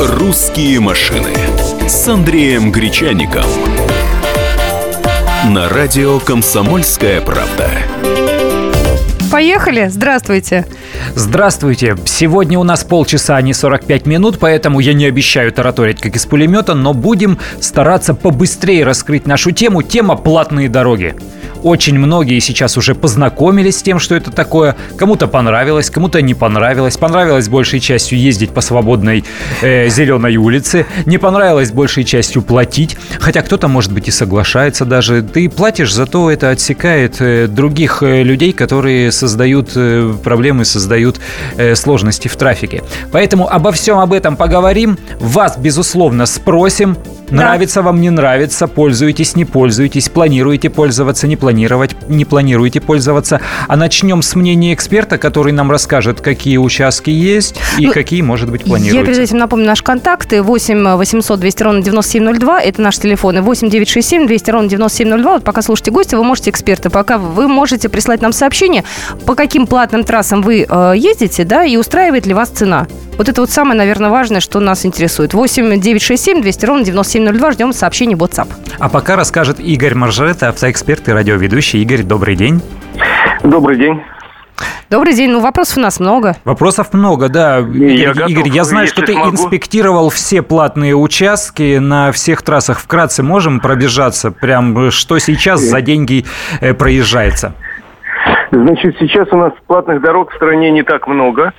«Русские машины» с Андреем Гречаником. На радио «Комсомольская правда». Поехали. Здравствуйте. Здравствуйте. Сегодня у нас полчаса, а не 45 минут, поэтому я не обещаю тараторить как из пулемета, но будем стараться побыстрее раскрыть нашу тему. Тема «Платные дороги». Очень многие сейчас уже познакомились с тем, что это такое. Кому-то понравилось, кому-то не понравилось. Понравилось большей частью ездить по свободной э, зеленой улице. Не понравилось большей частью платить. Хотя кто-то, может быть, и соглашается даже. Ты платишь, зато это отсекает э, других э, людей, которые создают э, проблемы, создают э, сложности в трафике. Поэтому обо всем об этом поговорим. Вас, безусловно, спросим. Нравится вам, не нравится, пользуетесь, не пользуетесь, планируете пользоваться, не планировать, не планируете пользоваться. А начнем с мнения эксперта, который нам расскажет, какие участки есть и Ну, какие, может быть, планируете. Я перед этим напомню наши контакты. 8 800 200 ровно 9702. Это наши телефоны. 8 967 200 ровно 9702. Вот пока слушаете гостя, вы можете эксперты. Пока вы можете прислать нам сообщение, по каким платным трассам вы э, ездите, да, и устраивает ли вас цена. Вот это вот самое, наверное, важное, что нас интересует. 8 967 200 ровно 9702. Ждем сообщений в WhatsApp. А пока расскажет Игорь Маржарета, автоэксперт и радиоведущий. Игорь, добрый день. Добрый день. Добрый день. Ну, вопросов у нас много. Вопросов много, да. Игорь, готов, Игорь, я знаю, если что ты смогу. инспектировал все платные участки на всех трассах. Вкратце можем пробежаться, прям что сейчас за деньги э, проезжается? Значит, сейчас у нас платных дорог в стране не так много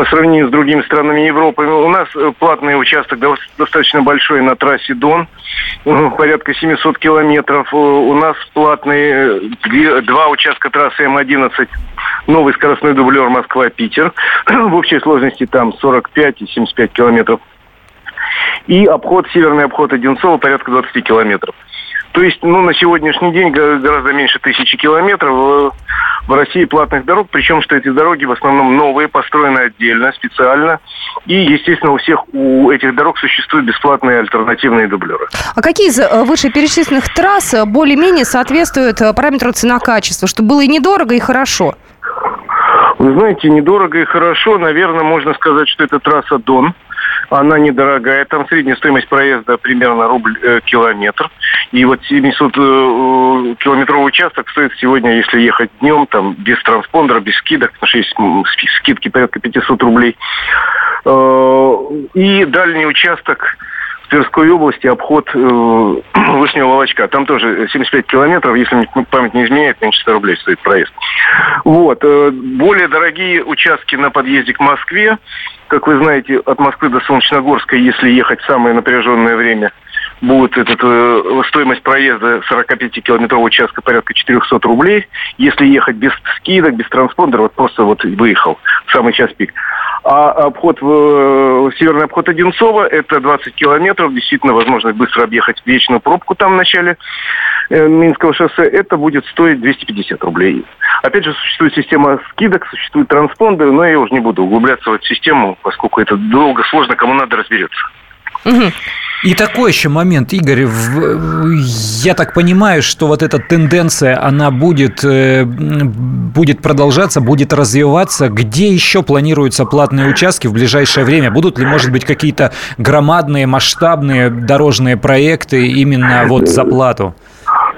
по сравнению с другими странами Европы. У нас э, платный участок дос- достаточно большой на трассе Дон, э, порядка 700 километров. Э, У нас платные два участка трассы М-11, новый скоростной дублер Москва-Питер. В общей сложности там 45 и 75 километров. И обход, северный обход Одинцова порядка 20 километров. То есть, ну, на сегодняшний день гораздо меньше тысячи километров э, в России платных дорог, причем, что эти дороги в основном новые, построены отдельно, специально. И, естественно, у всех у этих дорог существуют бесплатные альтернативные дублеры. А какие из э, вышеперечисленных трасс э, более-менее соответствуют параметру цена-качество, чтобы было и недорого, и хорошо? Вы знаете, недорого и хорошо. Наверное, можно сказать, что это трасса Дон. Она недорогая. Там средняя стоимость проезда примерно рубль э, километр. И вот 700 э, э, километровый участок стоит сегодня, если ехать днем, там без транспондера, без скидок, потому что есть скидки порядка 500 рублей. И дальний участок Тверской области обход э, Вышнего Волочка. Там тоже 75 километров, если память не изменяет, меньше 100 рублей стоит проезд. Вот. э, Более дорогие участки на подъезде к Москве. Как вы знаете, от Москвы до Солнечногорска, если ехать в самое напряженное время, будет этот, э, стоимость проезда 45-километрового участка порядка 400 рублей. Если ехать без скидок, без транспондера, вот просто вот выехал в самый час пик. А обход в, э, северный обход Одинцова это 20 километров, действительно возможность быстро объехать вечную пробку там в начале э, Минского шоссе, это будет стоить 250 рублей. Опять же, существует система скидок, существуют транспондеры, но я уже не буду углубляться в эту систему, поскольку это долго, сложно, кому надо разберется. Мгм. И такой еще момент, Игорь, в- я так понимаю, что вот эта тенденция, она будет, э, будет продолжаться, будет развиваться. Где еще планируются платные участки в ближайшее время? Будут ли, может быть, какие-то громадные, масштабные дорожные проекты именно вот за плату?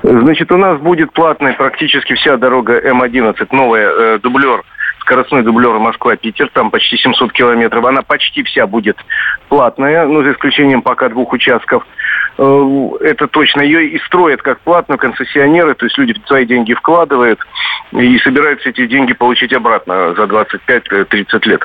Значит, у нас будет платная практически вся дорога М-11, новая, э, дублер, скоростной дублер Москва-Питер, там почти 700 километров. Она почти вся будет платная, ну, за исключением пока двух участков. Э, Это точно. Ее и строят как платную концессионеры, то есть люди свои деньги вкладывают и собираются эти деньги получить обратно за 25-30 лет.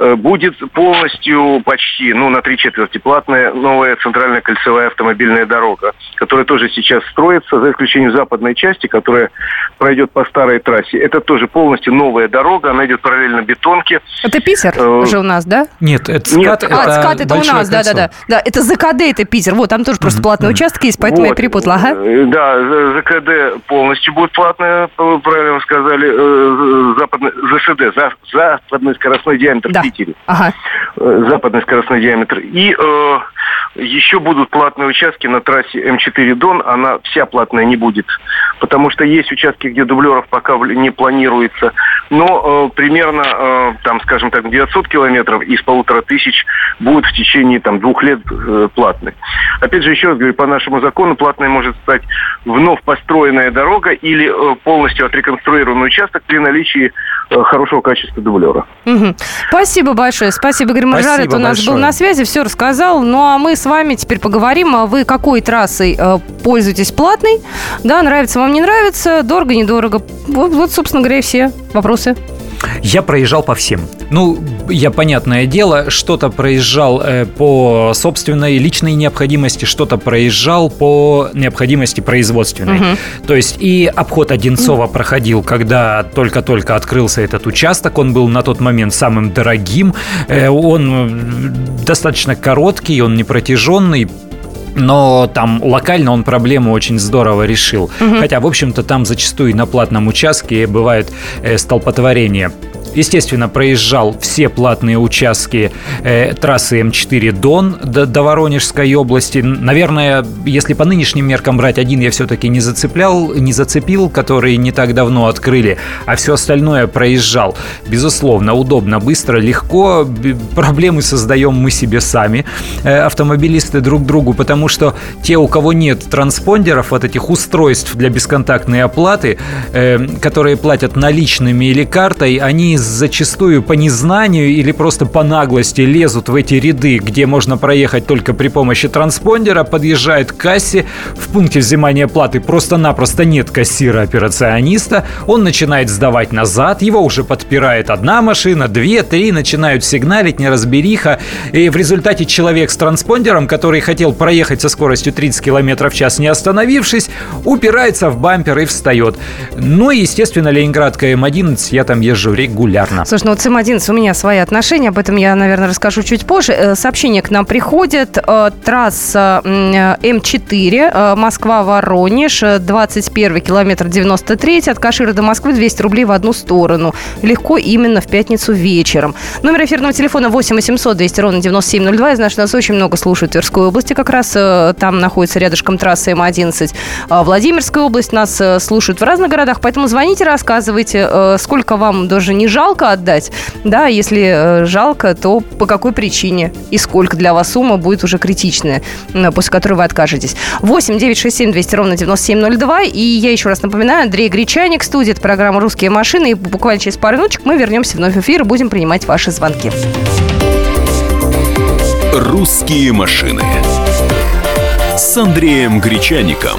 Э, Будет полностью почти, ну, на три четверти платная новая центральная кольцевая автомобильная дорога, которая тоже сейчас строится, за исключением западной части, которая пройдет по старой трассе. Это тоже полностью новая дорога, она идет параллельно бетонке. Это Питер Э, уже у нас, да? Нет, это Нет. скат. а, скат это у нас, да, да, кольцо. да. Да, это ЗКД, это Питер. Вот, там тоже просто платный участок есть, поэтому я Вот. перепутала. Ага. Э, Да, ЗКД полностью будет платная, правильно вы сказали, э, западный, ЗСД, за- западный скоростной диаметр Да. Питере. Ага. Э, западный скоростной диаметр. И э, еще будут платные участки на трассе М4 Дон. Она вся платная не будет, потому что есть участки, где дублеров пока не планируется. Но э, примерно, э, там, скажем так, 900 километров из полутора тысяч будет в течение там, двух лет э, платной. Опять же, еще раз говорю, по нашему закону платной может стать вновь построенная дорога или э, полностью отреконструированный участок при наличии хорошего качества дублера. Угу. Спасибо большое. Спасибо, Игорь Маржарет у нас большое. был на связи, все рассказал. Ну, а мы с вами теперь поговорим. А вы какой трассой э, пользуетесь платной? Да, нравится вам, не нравится, дорого, недорого. Вот, вот собственно говоря, и все вопросы. Я проезжал по всем. Ну, я, понятное дело, что-то проезжал э, по собственной личной необходимости, что-то проезжал по необходимости производственной. Угу. То есть и обход Одинцова угу. проходил, когда только-только открылся этот участок. Он был на тот момент самым дорогим. Э, он достаточно короткий, он не протяженный но там локально он проблему очень здорово решил. Угу. Хотя, в общем-то, там зачастую на платном участке бывает э, столпотворение Естественно, проезжал все платные участки э, трассы М4 Дон до, до Воронежской области. Наверное, если по нынешним меркам брать, один я все-таки не зацеплял, не зацепил, который не так давно открыли, а все остальное проезжал. Безусловно, удобно, быстро, легко. Проблемы создаем мы себе сами, э, автомобилисты друг другу, потому что те, у кого нет транспондеров, вот этих устройств для бесконтактной оплаты, э, которые платят наличными или картой, они зачастую по незнанию или просто по наглости лезут в эти ряды, где можно проехать только при помощи транспондера, подъезжают к кассе, в пункте взимания платы просто-напросто нет кассира-операциониста, он начинает сдавать назад, его уже подпирает одна машина, две, три, начинают сигналить, неразбериха, и в результате человек с транспондером, который хотел проехать со скоростью 30 км в час, не остановившись, упирается в бампер и встает. Ну и, естественно, Ленинградская М11, я там езжу регулярно регулярно. Слушай, ну вот с М11 у меня свои отношения, об этом я, наверное, расскажу чуть позже. Э, сообщение к нам приходит. Э, трасса М4, э, Москва-Воронеж, 21 километр 93, от Кашира до Москвы 200 рублей в одну сторону. Легко именно в пятницу вечером. Номер эфирного телефона 8 800 200 ровно 9702. Я знаю, что нас очень много слушают в Тверской области, как раз там находится рядышком трасса М11. Владимирская область нас слушают в разных городах, поэтому звоните, рассказывайте, сколько вам даже не жалко жалко отдать, да, если э, жалко, то по какой причине и сколько для вас сумма будет уже критичная, после которой вы откажетесь. 8 9 6 7 200 ровно 9702. И я еще раз напоминаю, Андрей Гречаник, студия, это программа «Русские машины». И буквально через пару минуточек мы вернемся вновь в эфир и будем принимать ваши звонки. «Русские машины» с Андреем Гречаником.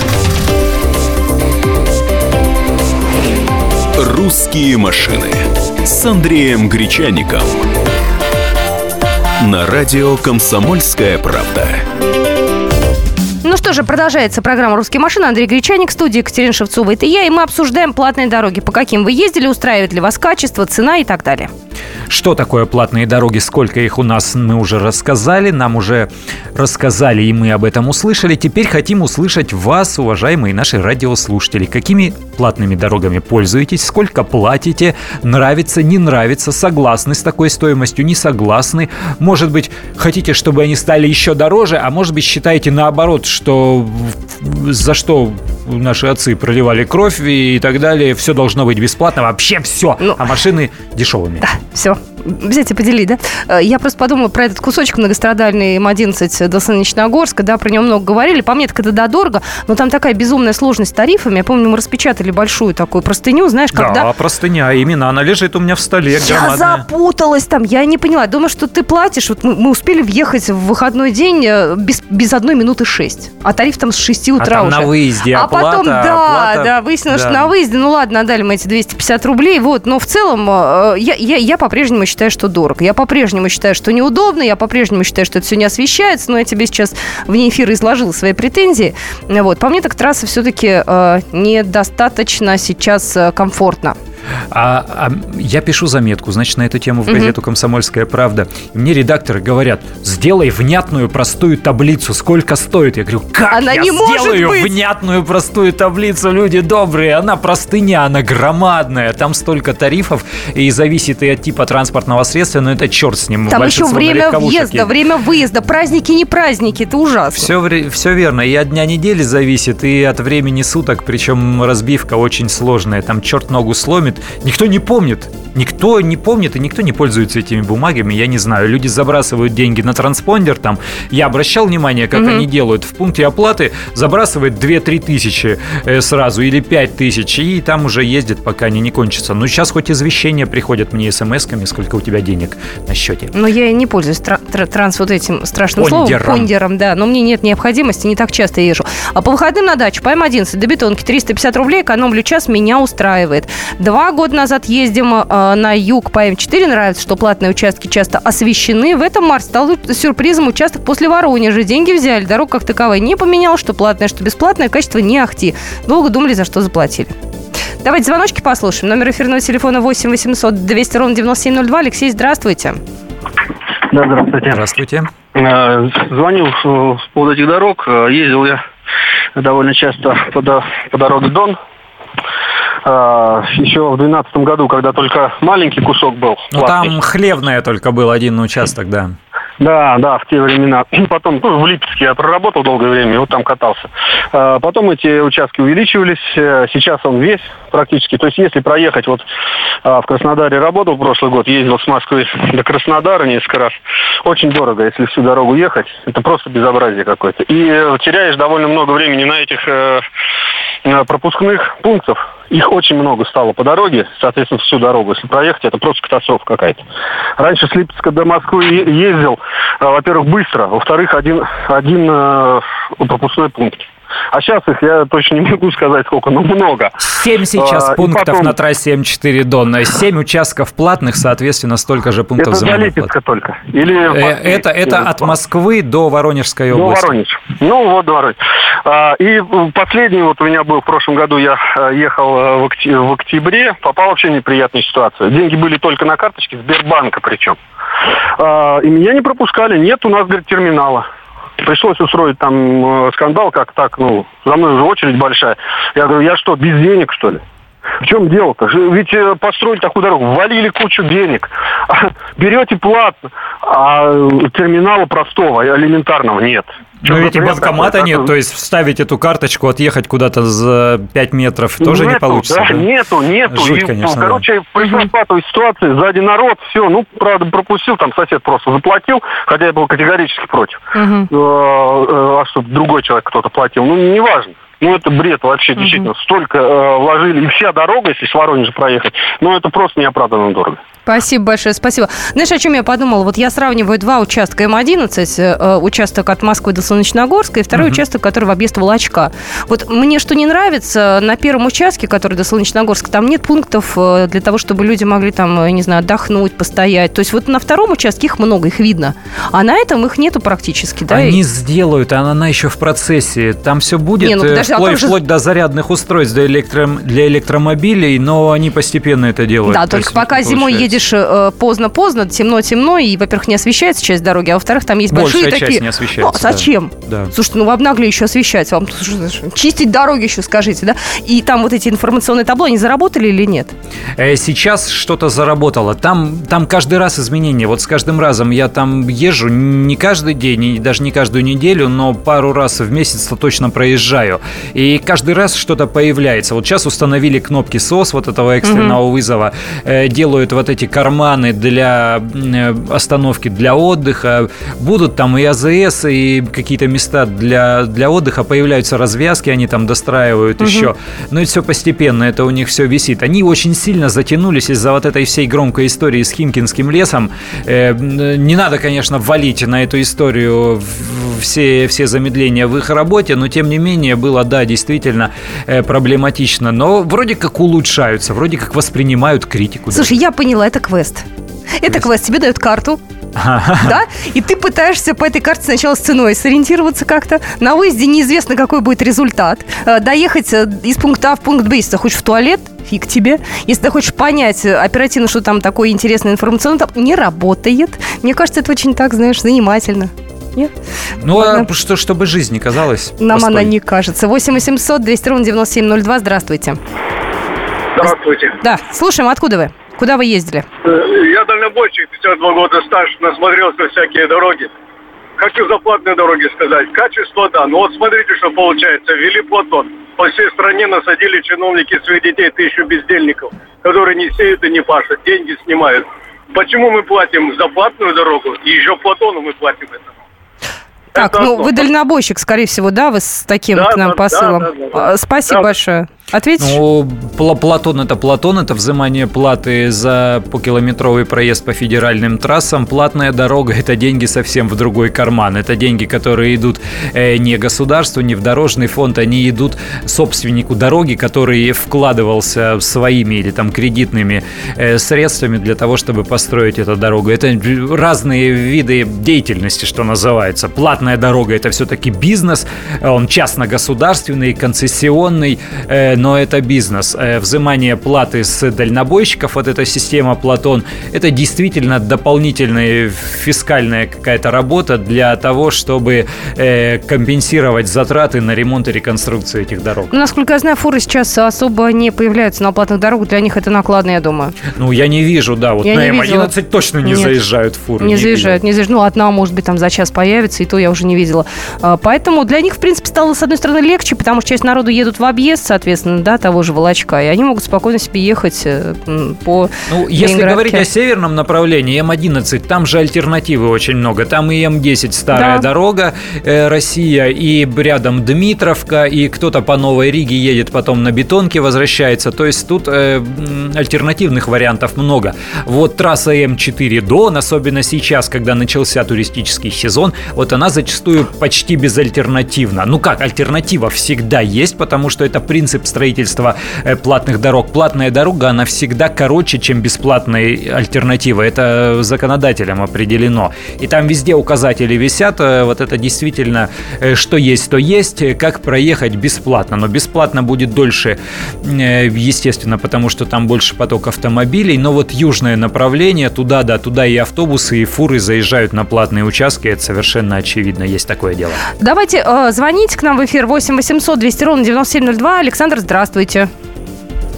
«Русские машины» с Андреем Гречаником – на радио «Комсомольская правда». Ну что же, продолжается программа «Русские машины». Андрей Гречаник, студия Екатерина Шевцова. Это я, и мы обсуждаем платные дороги. По каким вы ездили, устраивает ли вас качество, цена и так далее. Что такое платные дороги, сколько их у нас, мы уже рассказали, нам уже рассказали, и мы об этом услышали. Теперь хотим услышать вас, уважаемые наши радиослушатели. Какими платными дорогами пользуетесь, сколько платите, нравится, не нравится, согласны с такой стоимостью, не согласны. Может быть, хотите, чтобы они стали еще дороже, а может быть, считаете наоборот, что за что наши отцы проливали кровь и так далее. Все должно быть бесплатно, вообще все. Ну. а машины дешевыми. Да, все. Взять и поделить, да? Э, Я просто подумала про этот кусочек многострадальный М11 до Солнечногорска, да, про него много говорили. По мне, так это да, дорого, но там такая безумная сложность с тарифами. Я помню, мы распечатали большую такую простыню, знаешь, когда... Да, простыня, именно она лежит у меня в столе, Я громадная. запуталась там, я не поняла. Думаю, что ты платишь. Вот мы, мы успели въехать в выходной день э, без, без одной минуты шесть. А тариф там с 6 А утра там уже. на выезде А оплата, потом, да, оплата. да, выяснилось, что Да. на выезде, ну ладно, отдали мы эти 250 рублей, вот, но в целом э, я, я, я по-прежнему считаю, что дорого. Я по-прежнему считаю, что неудобно, я по-прежнему считаю, что это все не освещается, но я тебе сейчас вне эфира изложила свои претензии. Вот, по мне так трасса все-таки недостаточно сейчас э, комфортна. А, а я пишу заметку, значит, на эту тему в газету «Комсомольская правда». И мне редакторы говорят, сделай внятную простую таблицу, сколько стоит. Я говорю, как Она я не может сделаю быть!» внятную простую таблицу, люди добрые? Она простыня, она громадная. Там столько тарифов, и зависит и от типа транспортного средства, но это черт с ним. Там еще время въезда, едет. время выезда, праздники, не праздники, это ужасно. Все, все верно. И от дня недели зависит, и от времени суток. Причем разбивка очень сложная. Там черт ногу сломит. Никто не помнит. Никто не помнит и никто не пользуется этими бумагами. Я не знаю. Люди забрасывают деньги на транспондер. Там я обращал внимание, как они делают. В пункте оплаты забрасывают 2-3 тысячи э, сразу или 5 тысяч. И там уже ездят, пока они не кончатся. Но сейчас хоть извещения приходят мне смс-ками, сколько у тебя денег на счете. Но я не пользуюсь тра- тра- транс вот этим страшным Пондером. словом. Пондером, да. Но мне нет необходимости, не так часто езжу. А по выходным на дачу, по М11 до бетонки 350 рублей, экономлю час, меня устраивает. Два года назад ездим э, на юг по М4, нравится, что платные участки часто освещены. В этом марте стал сюрпризом участок после Воронежа. Деньги взяли, дорога как таковая не поменялась, что платное, что бесплатное, качество не ахти. Долго думали, за что заплатили. Давайте звоночки послушаем. Номер эфирного телефона 8 800 200 ровно 9702. Алексей, здравствуйте. Да, здравствуйте. Здравствуйте. Э, Звонил по поводу этих дорог. Э, Ездил я довольно часто по, по дороге Дон. Э, Еще в 2012 году, когда только маленький кусок был. Ну там хлевная только был один участок, да. Да, да, в те времена. Потом, ну, в Липецке я проработал долгое время, вот там катался. А, Потом эти участки увеличивались. Э, Сейчас он весь практически. То есть, если проехать, вот а, в Краснодаре работал прошлый год, ездил с Москвы до Краснодара несколько раз. Очень дорого, если всю дорогу ехать. Это просто безобразие какое-то. И э, теряешь довольно много времени на этих э, пропускных пунктов. Их очень много стало по дороге, соответственно, всю дорогу. Если проехать, это просто катастрофа какая-то. Раньше с Липецка до Москвы ездил, э, во-первых, быстро, во-вторых, один, один э, пропускной пункт. А сейчас их я точно не могу сказать сколько, но много. Семь сейчас А, пунктов потом- на трассе М4 Дон. Семь участков платных, соответственно, столько же пунктов Это за до монопlat. Липецка только. Или Э. Это, это от Москвы до Воронежской области. Воронеж. Ну, вот Воронеж. А, И последний вот у меня был в прошлом году, я э, ехал э, в октябре, попал вообще в неприятную ситуацию. Деньги были только на карточке Сбербанка причем. А, И меня не пропускали. Нет у нас, говорит, терминала. Пришлось устроить там э, скандал, как так, ну, за мной уже очередь большая. Я говорю, я что, без денег, что ли? В чем дело-то? Ведь э, построили такую дорогу, ввалили кучу денег, берете платно, а э, терминала простого, элементарного нет. Но Чё ведь и банкомата такой? нет, то есть вставить эту карточку, отъехать куда-то за 5 метров тоже не Нету, получится. да, да? Нету, нету. Жуть, И, конечно, ну, короче, пришла патовая ситуация, сзади народ, все, ну, правда, пропустил, там сосед просто заплатил, хотя я был категорически против. Э, А чтобы другой человек кто-то платил, ну, неважно. Ну, это бред вообще, действительно. Столько э, вложили, и вся дорога, если с Воронежа проехать, ну, это просто неоправданно дорого. Спасибо большое, спасибо. Знаешь, о чем я подумала? Вот я сравниваю два участка М11, э, участок от Москвы до Солнечногорска и второй участок, который в объезд Волочка. Вот мне что не нравится, на первом участке, который до Солнечногорска, там нет пунктов э, для того, чтобы люди могли там, э, не знаю, отдохнуть, постоять. То есть вот на втором участке их много, их видно. А на этом их нету практически, да? Они И- сделают, а она еще в процессе. Там все будет, Не, ну подожди, вплоть, там же- вплоть до зарядных устройств для, электро... для электромобилей, но они постепенно это делают. Да, То только пока зимой едешь э, поздно-поздно, темно-темно, и, во-первых, не освещается часть дороги, а во-вторых, там есть Большая большие часть такие... не освещается, Ну, а зачем? Да. Слушайте, ну вы обнагли еще освещать вам. Чистить дороги еще скажите, да? И там вот эти информационные табло, они заработали или нет? Э, Сейчас что-то заработало. Там, там каждый раз изменения. Вот с каждым разом я там езжу не каждый день, и даже не каждую неделю, но пару раз в месяц точно проезжаю. И каждый раз что-то появляется. Вот сейчас установили кнопки SOS, вот этого экстренного угу. вызова, э, делают вот эти карманы для э, остановки для отдыха. Будут там и АЗС, и какие-то места для, для отдыха, появляются развязки, они там достраивают угу. еще. Но это все постепенно, это у них все висит. Они очень сильно затянулись из-за вот этой всей громкой истории с Химкинским лесом. Э, не надо, конечно, валить на эту историю все, все замедления в их работе, но тем не менее было, да, действительно э, проблематично. Но вроде как улучшаются, вроде как воспринимают критику. Слушай, да. я поняла, это квест. Это квест. Тебе дают карту, да? И ты пытаешься по этой карте сначала с ценой сориентироваться как-то. На выезде неизвестно, какой будет результат. Э, доехать э, из пункта А в пункт Б, если ты хочешь в туалет, фиг тебе. Если ты хочешь понять оперативно, что там такое интересное информационное, там не работает. Мне кажется, это очень так, знаешь, занимательно. Нет? Ну, а что, чтобы жизнь не казалась Нам простой. она не кажется. 8 800 200 ровно 9702. Здравствуйте. Здравствуйте. Да, слушаем, откуда вы? Куда вы ездили? Э, я дальнобойщик, 52 года стаж, насмотрелся всякие дороги. Хочу за платные дороги сказать. Качество, да. Но вот смотрите, что получается. Ввели Платон. По всей стране насадили чиновники своих детей тысячу бездельников, которые не сеют и не пашут, деньги снимают. Почему мы платим за платную дорогу, и еще Платону мы платим это? Так, это ну одно. вы дальнобойщик, скорее всего, да, вы с таким да, к нам да, посылом. Да, да, да. Спасибо да. большое. Ответишь? Ну, Платон это Платон, это взимание платы за покилометровый проезд по федеральным трассам. Платная дорога – это деньги совсем в другой карман. Это деньги, которые идут э, не государству, не в дорожный фонд, они идут собственнику дороги, который вкладывался своими или там кредитными э, средствами для того, чтобы построить эту дорогу. Это разные виды деятельности, что называется. Платная дорога – это все-таки бизнес, он частно-государственный, концессионный, э, но это бизнес. Э, взимание платы с дальнобойщиков, вот эта система Платон, это действительно дополнительная фискальная какая-то работа для того, чтобы э, компенсировать затраты на ремонт и реконструкцию этих дорог. Ну, насколько я знаю, фуры сейчас особо не появляются на платных дорогах, для них это накладно, я думаю. Ну, я не вижу, да, вот я на М11 точно не Нет, заезжают фуры. Не, не заезжают, не заезжают. Ну, одна, может быть, там за час появится, и то я уже не видела. А, поэтому для них, в принципе, стало, с одной стороны, легче, потому что часть народу едут в объезд, соответственно, да, того же Волочка, и они могут спокойно себе ехать э, по Ну, если говорить о северном направлении, М11, там же альтернативы очень много. Там и М10 старая да. дорога, э, Россия, и рядом Дмитровка, и кто-то по Новой Риге едет потом на бетонке, возвращается. То есть тут э, альтернативных вариантов много. Вот трасса М4 Дон, особенно сейчас, когда начался туристический сезон, вот она зачастую почти безальтернативна. Ну как, альтернатива всегда есть, потому что это принцип строительства э, платных дорог. Платная дорога, она всегда короче, чем бесплатная альтернатива. Это законодателем определено. И там везде указатели висят. Э, вот это действительно, э, что есть, то есть. Как проехать бесплатно. Но бесплатно будет дольше, естественно, потому что там больше поток автомобилей. Но вот южное направление, туда, да, туда и автобусы, и фуры заезжают на платные участки. Это совершенно очевидно. Есть такое дело. Давайте э, звоните к нам в эфир 8 800 200 ровно 9702. Александр, здравствуйте.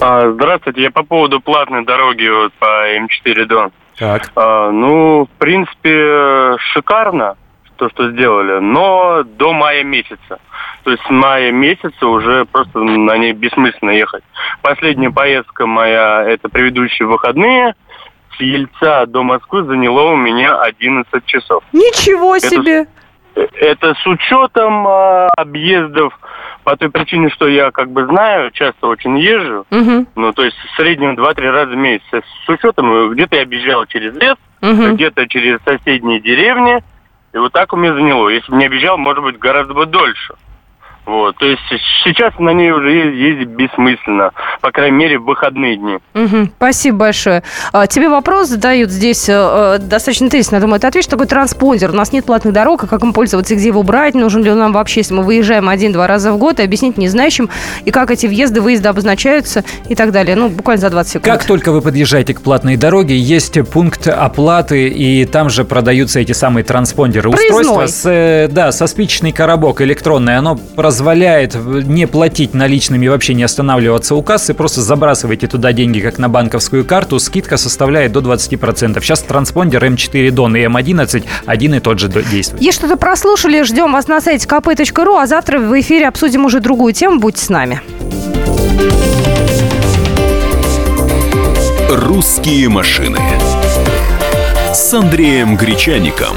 А, здравствуйте, я по поводу платной дороги вот, по М4 Дон. Так. А, ну, в принципе, шикарно то, что сделали, но до мая месяца. То есть с мая месяца уже просто на ней бессмысленно ехать. Последняя поездка моя, это предыдущие выходные, с Ельца до Москвы заняло у меня 11 часов. Ничего себе! Это, с учетом а, объездов по той причине, что я как бы знаю, часто очень езжу, угу. ну, то есть в среднем 2-3 раза в месяц. С учетом, э, где-то я объезжал через лес, угу. где-то через соседние деревни, и вот так у меня заняло. Если бы не объезжал, может быть, гораздо бы дольше. Вот, то есть сейчас на ней уже ездить бессмысленно, по крайней мере, в выходные дни. Угу, спасибо большое. А, тебе вопрос задают здесь э, э достаточно интересно. Я думаю, ты ответишь, такой транспондер. У нас нет платных дорог, а как им пользоваться, где его брать, нужен ли он нам вообще, если мы выезжаем один-два раза в год, и объяснить не знающим, и как эти въезды, выезды обозначаются и так далее. Ну, буквально за 20 секунд. Как только вы подъезжаете к платной дороге, есть пункт оплаты, и там же продаются эти самые транспондеры. Проездной. Устройство с, э, да, со спичечный коробок электронный, оно позволяет не платить наличными и вообще не останавливаться у кассы, просто забрасывайте туда деньги как на банковскую карту, скидка составляет до 20%. Сейчас транспондер М4 Дон и М11 один и тот же действует. Есть что-то прослушали, ждем вас на сайте kp.ru, а завтра в эфире обсудим уже другую тему, будьте с нами. «Русские машины» с Андреем Гречаником.